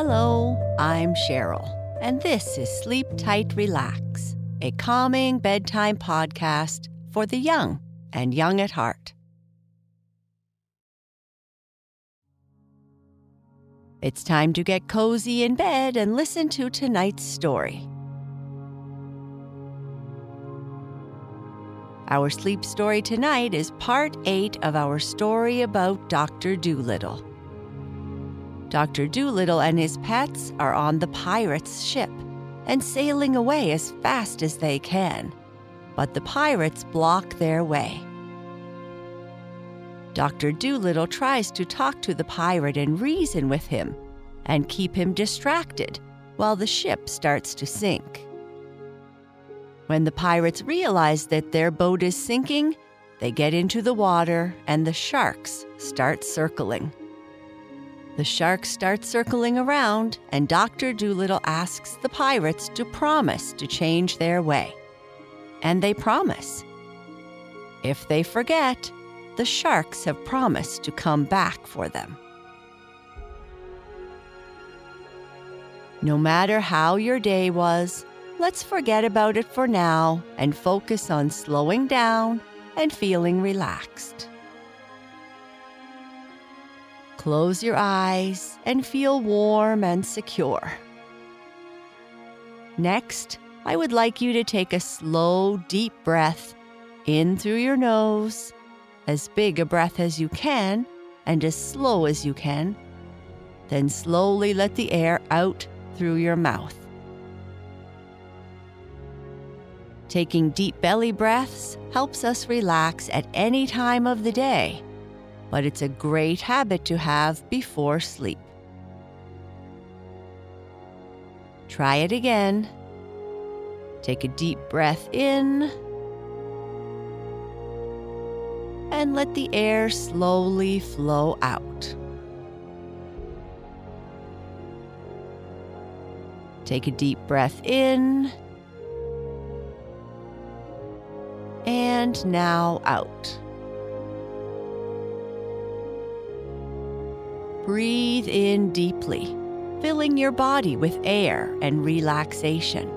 Hello, I'm Sheryl, and this is Sleep Tight Relax, a calming bedtime podcast for the young and young at heart. It's time to get cozy in bed and listen to tonight's story. Our sleep story tonight is part 8 of our story about Dr. Dolittle. Dr. Dolittle and his pets are on the pirates' ship and sailing away as fast as they can, but the pirates block their way. Dr. Dolittle tries to talk to the pirate and reason with him and keep him distracted while the ship starts to sink. When the pirates realize that their boat is sinking, they get into the water and the sharks start circling. The sharks start circling around, and Dr. Dolittle asks the pirates to promise to change their way. And they promise. If they forget, the sharks have promised to come back for them. No matter how your day was, let's forget about it for now and focus on slowing down and feeling relaxed. Close your eyes and feel warm and secure. Next, I would like you to take a slow, deep breath in through your nose, as big a breath as you can and as slow as you can. Then slowly let the air out through your mouth. Taking deep belly breaths helps us relax at any time of the day, but it's a great habit to have before sleep. Try it again. Take a deep breath in and let the air slowly flow out. Take a deep breath in and now out. Breathe in deeply, filling your body with air and relaxation.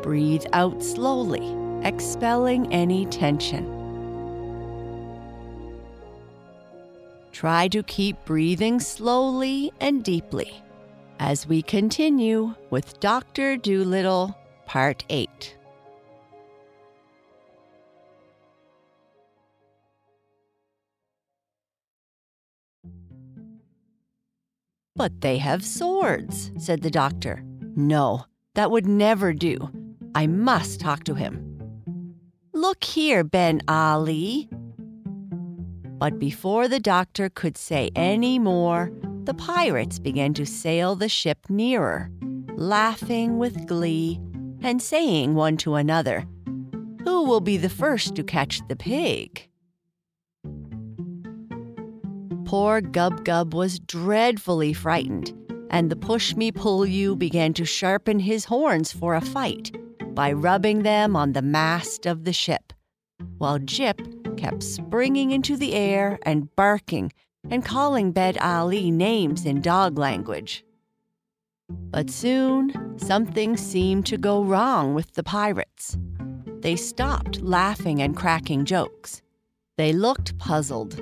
Breathe out slowly, expelling any tension. Try to keep breathing slowly and deeply as we continue with Dr. Dolittle, Part 8. But they have swords, said the doctor. No, that would never do. I must talk to him. Look here, Ben Ali. But before the doctor could say any more, the pirates began to sail the ship nearer, laughing with glee and saying one to another, Who will be the first to catch the pig? Poor Gub Gub was dreadfully frightened, and the Push Me Pull You began to sharpen his horns for a fight by rubbing them on the mast of the ship, while Jip kept springing into the air and barking and calling Ben Ali names in dog language. But soon, something seemed to go wrong with the pirates. They stopped laughing and cracking jokes. They looked puzzled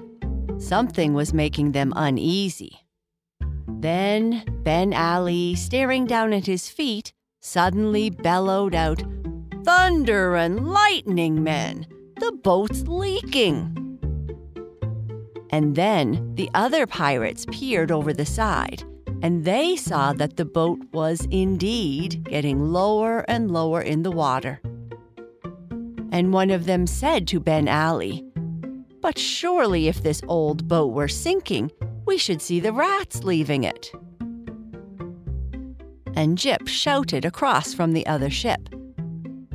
Something was making them uneasy. Then Ben Ali, staring down at his feet, suddenly bellowed out, Thunder and lightning, men! The boat's leaking! And then the other pirates peered over the side, and they saw that the boat was indeed getting lower and lower in the water. And one of them said to Ben Ali, but surely, if this old boat were sinking, we should see the rats leaving it. And Jip shouted across from the other ship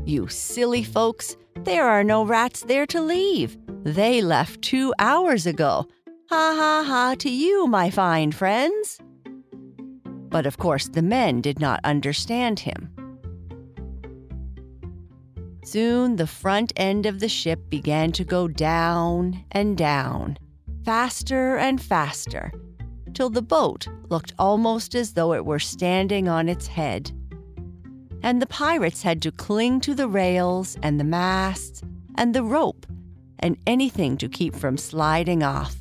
You silly folks, there are no rats there to leave. They left two hours ago. Ha ha ha to you, my fine friends. But of course, the men did not understand him. Soon the front end of the ship began to go down and down, faster and faster, till the boat looked almost as though it were standing on its head. And the pirates had to cling to the rails and the masts and the rope and anything to keep from sliding off.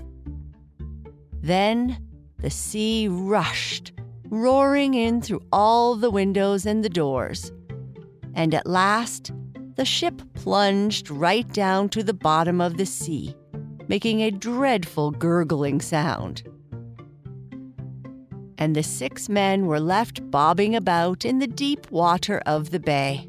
Then the sea rushed, roaring in through all the windows and the doors. And at last, the ship plunged right down to the bottom of the sea, making a dreadful gurgling sound. And the six men were left bobbing about in the deep water of the bay.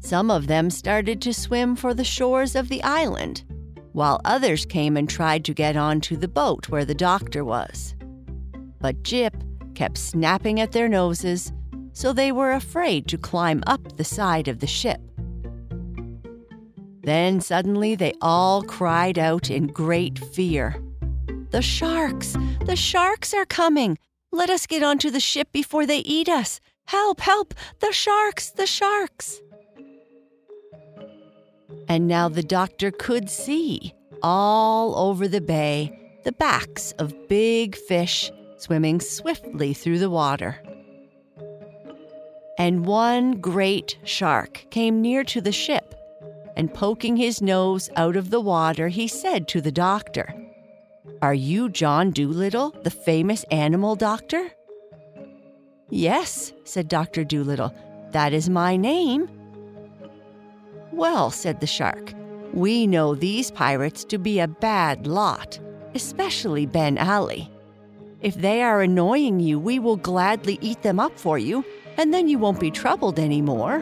Some of them started to swim for the shores of the island, while others came and tried to get onto the boat where the doctor was. But Jip kept snapping at their noses, so they were afraid to climb up the side of the ship. Then suddenly they all cried out in great fear. The sharks! The sharks are coming! Let us get onto the ship before they eat us! Help! Help! The sharks! The sharks! And now the doctor could see, all over the bay, the backs of big fish swimming swiftly through the water. And one great shark came near to the ship, and poking his nose out of the water, he said to the doctor, Are you John Dolittle, the famous animal doctor? Yes, said Dr. Dolittle, that is my name. Well, said the shark, we know these pirates to be a bad lot, especially Ben Ali. If they are annoying you, we will gladly eat them up for you, and then you won't be troubled anymore.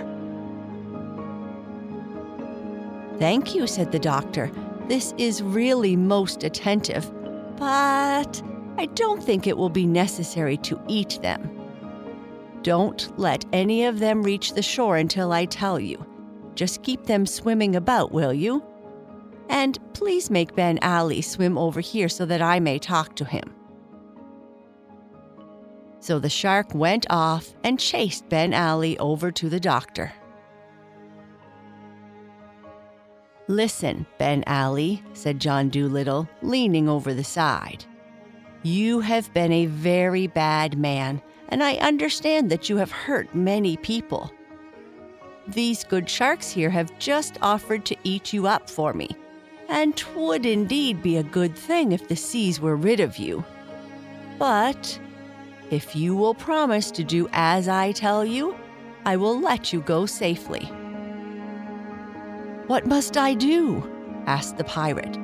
Thank you, said the doctor. This is really most attentive, but I don't think it will be necessary to eat them. Don't let any of them reach the shore until I tell you. Just keep them swimming about, will you? And please make Ben Ali swim over here so that I may talk to him. So the shark went off and chased Ben Ali over to the doctor. Listen, Ben Ali, said John Dolittle, leaning over the side. You have been a very bad man, and I understand that you have hurt many people. These good sharks here have just offered to eat you up for me, and 'twould indeed be a good thing if the seas were rid of you. But if you will promise to do as I tell you, I will let you go safely. What must I do? asked the pirate,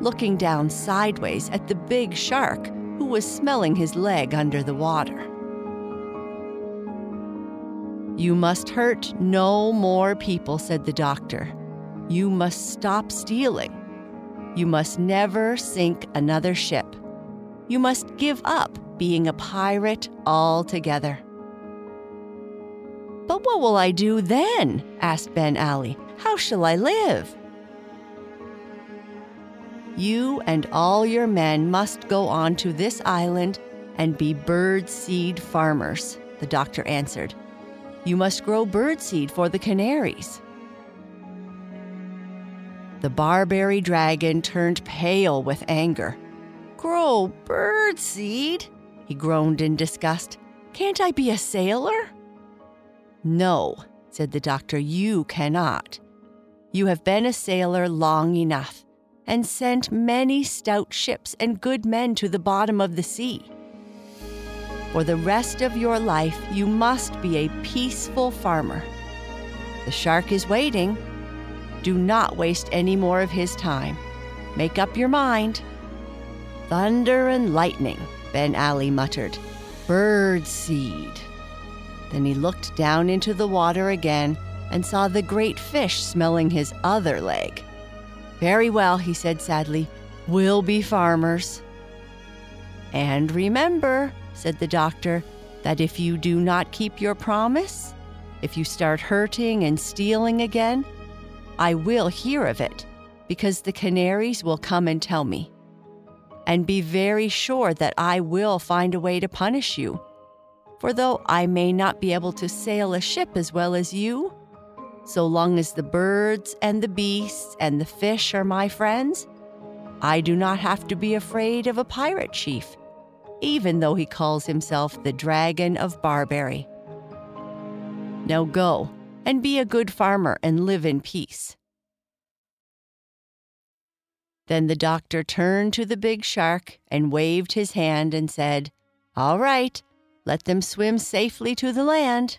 looking down sideways at the big shark who was smelling his leg under the water. You must hurt no more people, said the doctor. You must stop stealing. You must never sink another ship. You must give up being a pirate altogether. But what will I do then? asked Ben Ali. How shall I live? You and all your men must go on to this island and be bird seed farmers, the doctor answered. You must grow birdseed for the canaries. The Barbary dragon turned pale with anger. Grow birdseed? He groaned in disgust. Can't I be a sailor? No, said the doctor, you cannot. You have been a sailor long enough and sent many stout ships and good men to the bottom of the sea. For the rest of your life, you must be a peaceful farmer. The shark is waiting. Do not waste any more of his time. Make up your mind. Thunder and lightning, Ben Ali muttered. Bird seed. Then he looked down into the water again and saw the great fish smelling his other leg. Very well, he said sadly. We'll be farmers. And remember, said the doctor, that if you do not keep your promise, if you start hurting and stealing again, I will hear of it, because the canaries will come and tell me. And be very sure that I will find a way to punish you. For though I may not be able to sail a ship as well as you, so long as the birds and the beasts and the fish are my friends, I do not have to be afraid of a pirate chief, even though he calls himself the Dragon of Barbary. Now go and be a good farmer and live in peace. Then the doctor turned to the big shark and waved his hand and said, All right, let them swim safely to the land.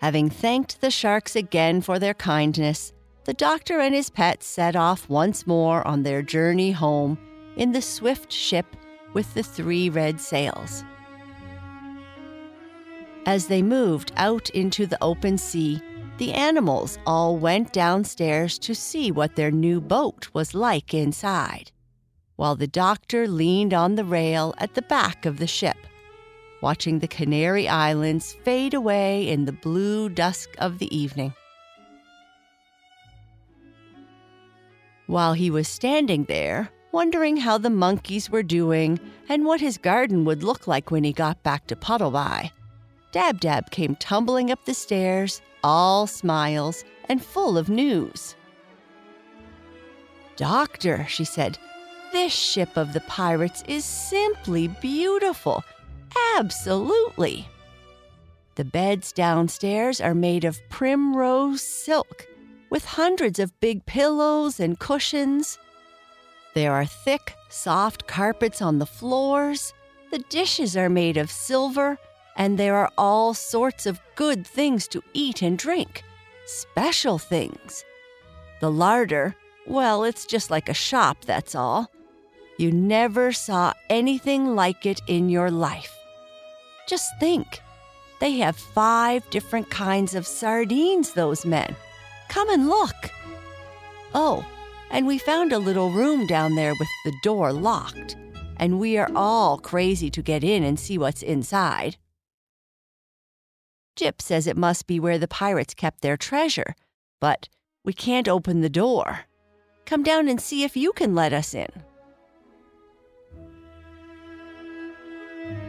Having thanked the sharks again for their kindness, the doctor and his pets set off once more on their journey home in the swift ship with the three red sails. As they moved out into the open sea, the animals all went downstairs to see what their new boat was like inside, while the doctor leaned on the rail at the back of the ship, watching the Canary Islands fade away in the blue dusk of the evening. While he was standing there, wondering how the monkeys were doing and what his garden would look like when he got back to Puddleby, Dab Dab came tumbling up the stairs, all smiles and full of news. Doctor, she said, this ship of the pirates is simply beautiful. Absolutely. The beds downstairs are made of primrose silk with hundreds of big pillows and cushions. There are thick, soft carpets on the floors. The dishes are made of silver, and there are all sorts of good things to eat and drink. Special things. The larder, well, it's just like a shop, that's all. You never saw anything like it in your life. Just think. They have five different kinds of sardines, those men. Come and look. Oh, and we found a little room down there with the door locked, and we are all crazy to get in and see what's inside. Jip says it must be where the pirates kept their treasure, but we can't open the door. Come down and see if you can let us in.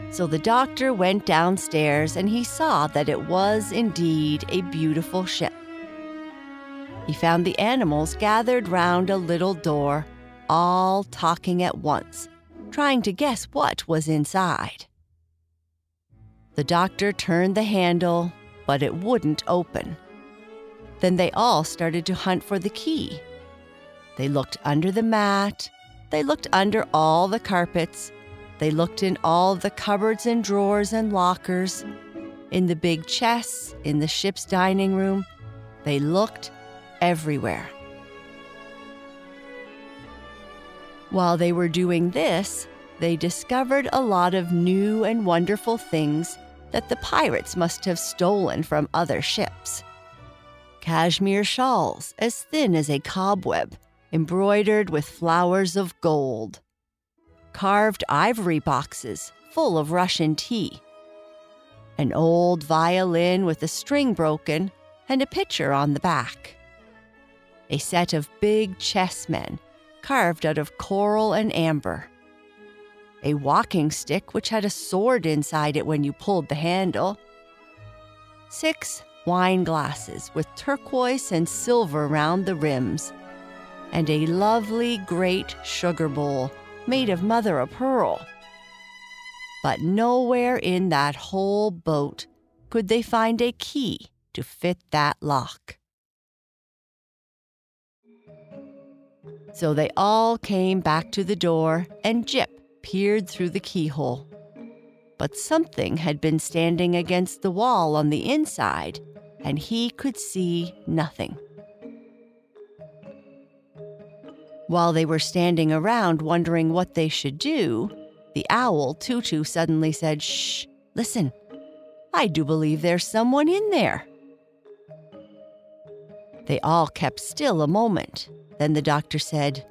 So the doctor went downstairs and he saw that it was indeed a beautiful ship. He found the animals gathered round a little door, all talking at once, trying to guess what was inside. The doctor turned the handle, but it wouldn't open. Then they all started to hunt for the key. They looked under the mat, they looked under all the carpets, they looked in all the cupboards and drawers and lockers, in the big chests, in the ship's dining room. They looked everywhere. While they were doing this, they discovered a lot of new and wonderful things that the pirates must have stolen from other ships. Cashmere shawls as thin as a cobweb, embroidered with flowers of gold. Carved ivory boxes full of Russian tea. An old violin with a string broken and a picture on the back a set of big chessmen carved out of coral and amber, a walking stick which had a sword inside it when you pulled the handle, six wine glasses with turquoise and silver round the rims, and a lovely great sugar bowl made of mother of pearl. But nowhere in that whole boat could they find a key to fit that lock. So they all came back to the door, and Jip peered through the keyhole. But something had been standing against the wall on the inside, and he could see nothing. While they were standing around wondering what they should do, the owl, Tutu, suddenly said, Shh, listen. I do believe there's someone in there. They all kept still a moment, then the doctor said,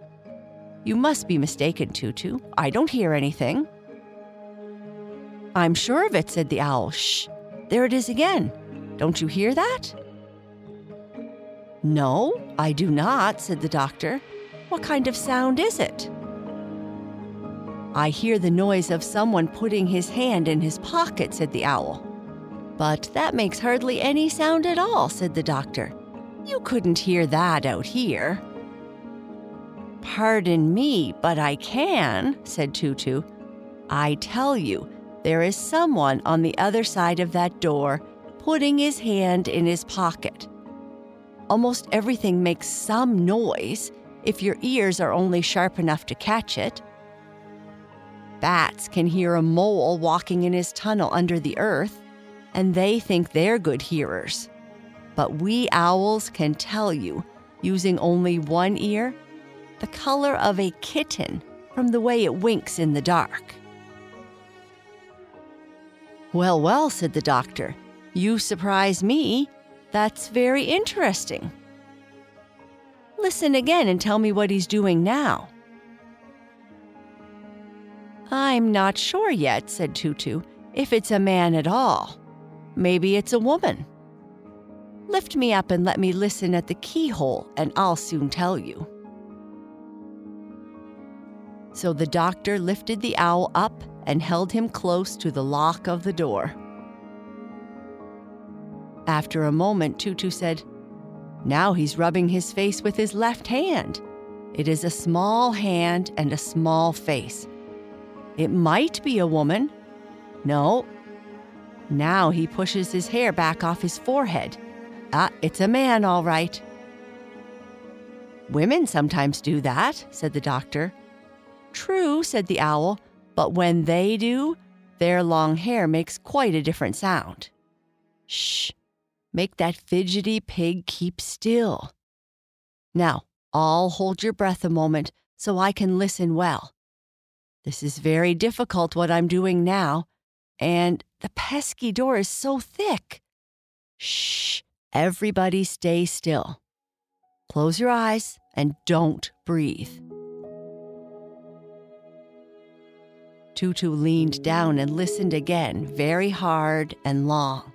You must be mistaken, Tutu. I don't hear anything. I'm sure of it, said the owl. Shh, there it is again. Don't you hear that? No, I do not, said the doctor. What kind of sound is it? I hear the noise of someone putting his hand in his pocket, said the owl. But that makes hardly any sound at all, said the doctor. You couldn't hear that out here. Pardon me, but I can, said Tutu. I tell you, there is someone on the other side of that door putting his hand in his pocket. Almost everything makes some noise if your ears are only sharp enough to catch it. Bats can hear a mole walking in his tunnel under the earth, and they think they're good hearers. But we owls can tell you, using only one ear, the color of a kitten from the way it winks in the dark. Well, well, said the doctor, you surprise me. That's very interesting. Listen again and tell me what he's doing now. I'm not sure yet, said Tutu, if it's a man at all. Maybe it's a woman. Lift me up and let me listen at the keyhole, and I'll soon tell you. So the doctor lifted the owl up and held him close to the lock of the door. After a moment, Tutu said, Now he's rubbing his face with his left hand. It is a small hand and a small face. It might be a woman. No. Now he pushes his hair back off his forehead. Ah, it's a man, all right. Women sometimes do that, said the doctor. True, said the owl, but when they do, their long hair makes quite a different sound. Shh, make that fidgety pig keep still. Now, all hold your breath a moment so I can listen well. This is very difficult what I'm doing now, and the pesky door is so thick. Shh, everybody stay still. Close your eyes and don't breathe. Tutu leaned down and listened again, very hard and long.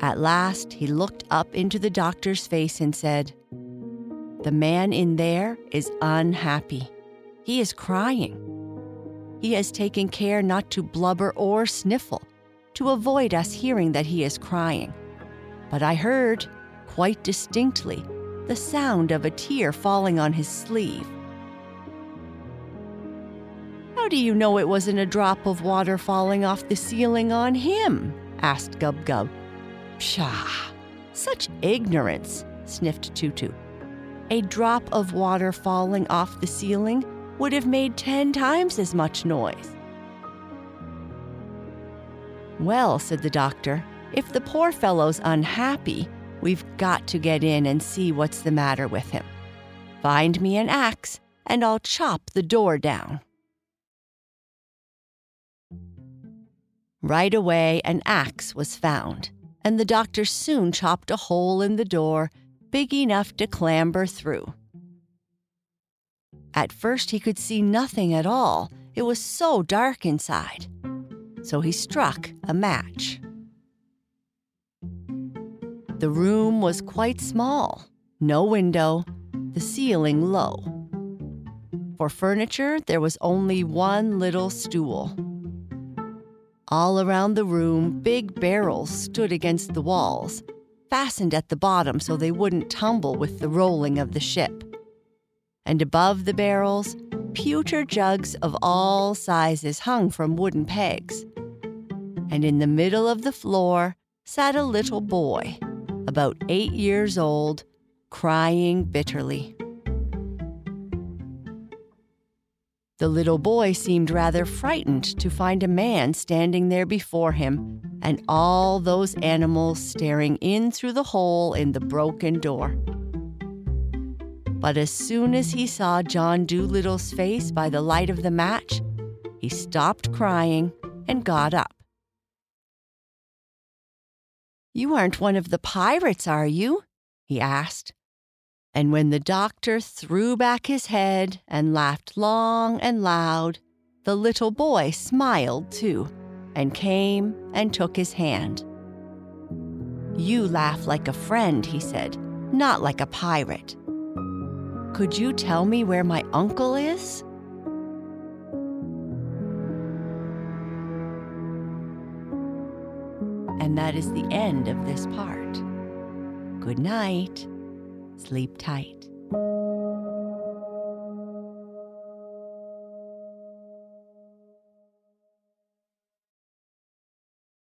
At last, he looked up into the doctor's face and said, The man in there is unhappy. He is crying. He has taken care not to blubber or sniffle to avoid us hearing that he is crying. But I heard, quite distinctly, the sound of a tear falling on his sleeve. How do you know it wasn't a drop of water falling off the ceiling on him? asked Gub Gub. Pshaw! Such ignorance, sniffed Tutu. A drop of water falling off the ceiling would have made ten times as much noise. Well, said the doctor, if the poor fellow's unhappy, we've got to get in and see what's the matter with him. Find me an axe, and I'll chop the door down. Right away, an axe was found, and the doctor soon chopped a hole in the door big enough to clamber through. At first, he could see nothing at all. It was so dark inside. So he struck a match. The room was quite small, no window, the ceiling low. For furniture, there was only one little stool. All around the room, big barrels stood against the walls, fastened at the bottom so they wouldn't tumble with the rolling of the ship and above the barrels, pewter jugs of all sizes hung from wooden pegs. And in the middle of the floor sat a little boy, about eight years old, crying bitterly. The little boy seemed rather frightened to find a man standing there before him and all those animals staring in through the hole in the broken door. But as soon as he saw John Dolittle's face by the light of the match, he stopped crying and got up. You aren't one of the pirates, are you? he asked. And when the doctor threw back his head and laughed long and loud, the little boy smiled too and came and took his hand. You laugh like a friend, he said, not like a pirate. Could you tell me where my uncle is? And that is the end of this part. Good night. Sleep tight.